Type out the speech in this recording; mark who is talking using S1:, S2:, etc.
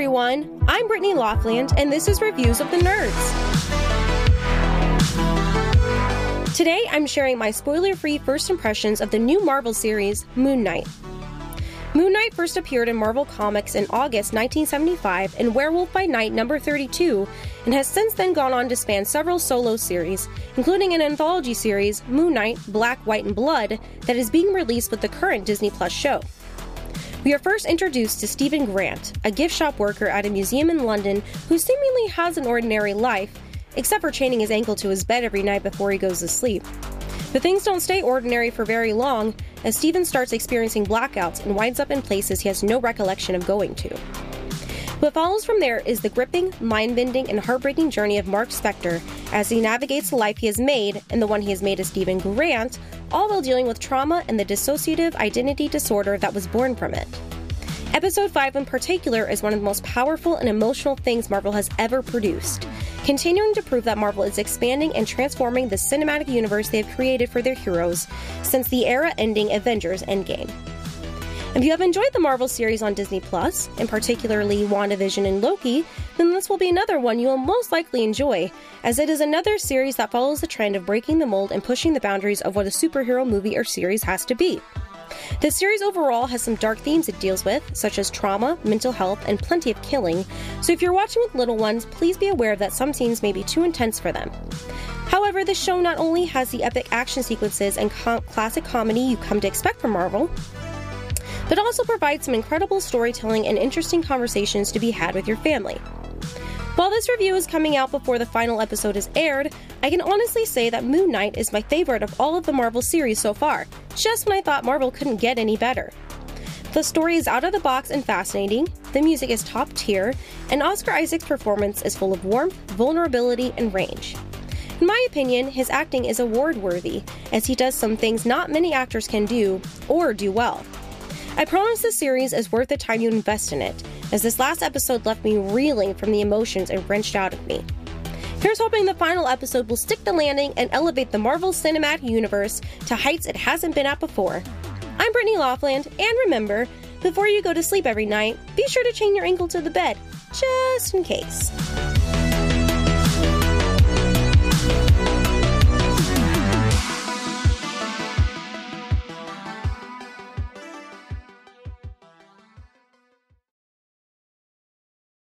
S1: everyone. I'm Brittany Laughland, and this is Reviews of the Nerds. Today, I'm sharing my spoiler free first impressions of the new Marvel series, Moon Knight. Moon Knight first appeared in Marvel Comics in August 1975 in Werewolf by Night number 32 and has since then gone on to span several solo series, including an anthology series, Moon Knight Black, White, and Blood, that is being released with the current Disney Plus show. We are first introduced to Steven Grant, a gift shop worker at a museum in London who seemingly has an ordinary life, except for chaining his ankle to his bed every night before he goes to sleep. But things don't stay ordinary for very long, as Steven starts experiencing blackouts and winds up in places he has no recollection of going to. What follows from there is the gripping, mind bending, and heartbreaking journey of Mark Spector as he navigates the life he has made and the one he has made as Steven Grant all while dealing with trauma and the dissociative identity disorder that was born from it. Episode 5 in particular is one of the most powerful and emotional things Marvel has ever produced, continuing to prove that Marvel is expanding and transforming the cinematic universe they have created for their heroes since the era ending Avengers Endgame. If you have enjoyed the Marvel series on Disney Plus, and particularly WandaVision and Loki, then this will be another one you will most likely enjoy, as it is another series that follows the trend of breaking the mold and pushing the boundaries of what a superhero movie or series has to be. The series overall has some dark themes it deals with, such as trauma, mental health, and plenty of killing, so if you're watching with little ones, please be aware that some scenes may be too intense for them. However, the show not only has the epic action sequences and com- classic comedy you come to expect from Marvel, but also provides some incredible storytelling and interesting conversations to be had with your family. While this review is coming out before the final episode is aired, I can honestly say that Moon Knight is my favorite of all of the Marvel series so far, just when I thought Marvel couldn't get any better. The story is out of the box and fascinating, the music is top tier, and Oscar Isaac's performance is full of warmth, vulnerability, and range. In my opinion, his acting is award worthy, as he does some things not many actors can do, or do well. I promise the series is worth the time you invest in it, as this last episode left me reeling from the emotions it wrenched out of me. Here's hoping the final episode will stick the landing and elevate the Marvel Cinematic Universe to heights it hasn't been at before. I'm Brittany Laughland, and remember, before you go to sleep every night, be sure to chain your ankle to the bed, just in case.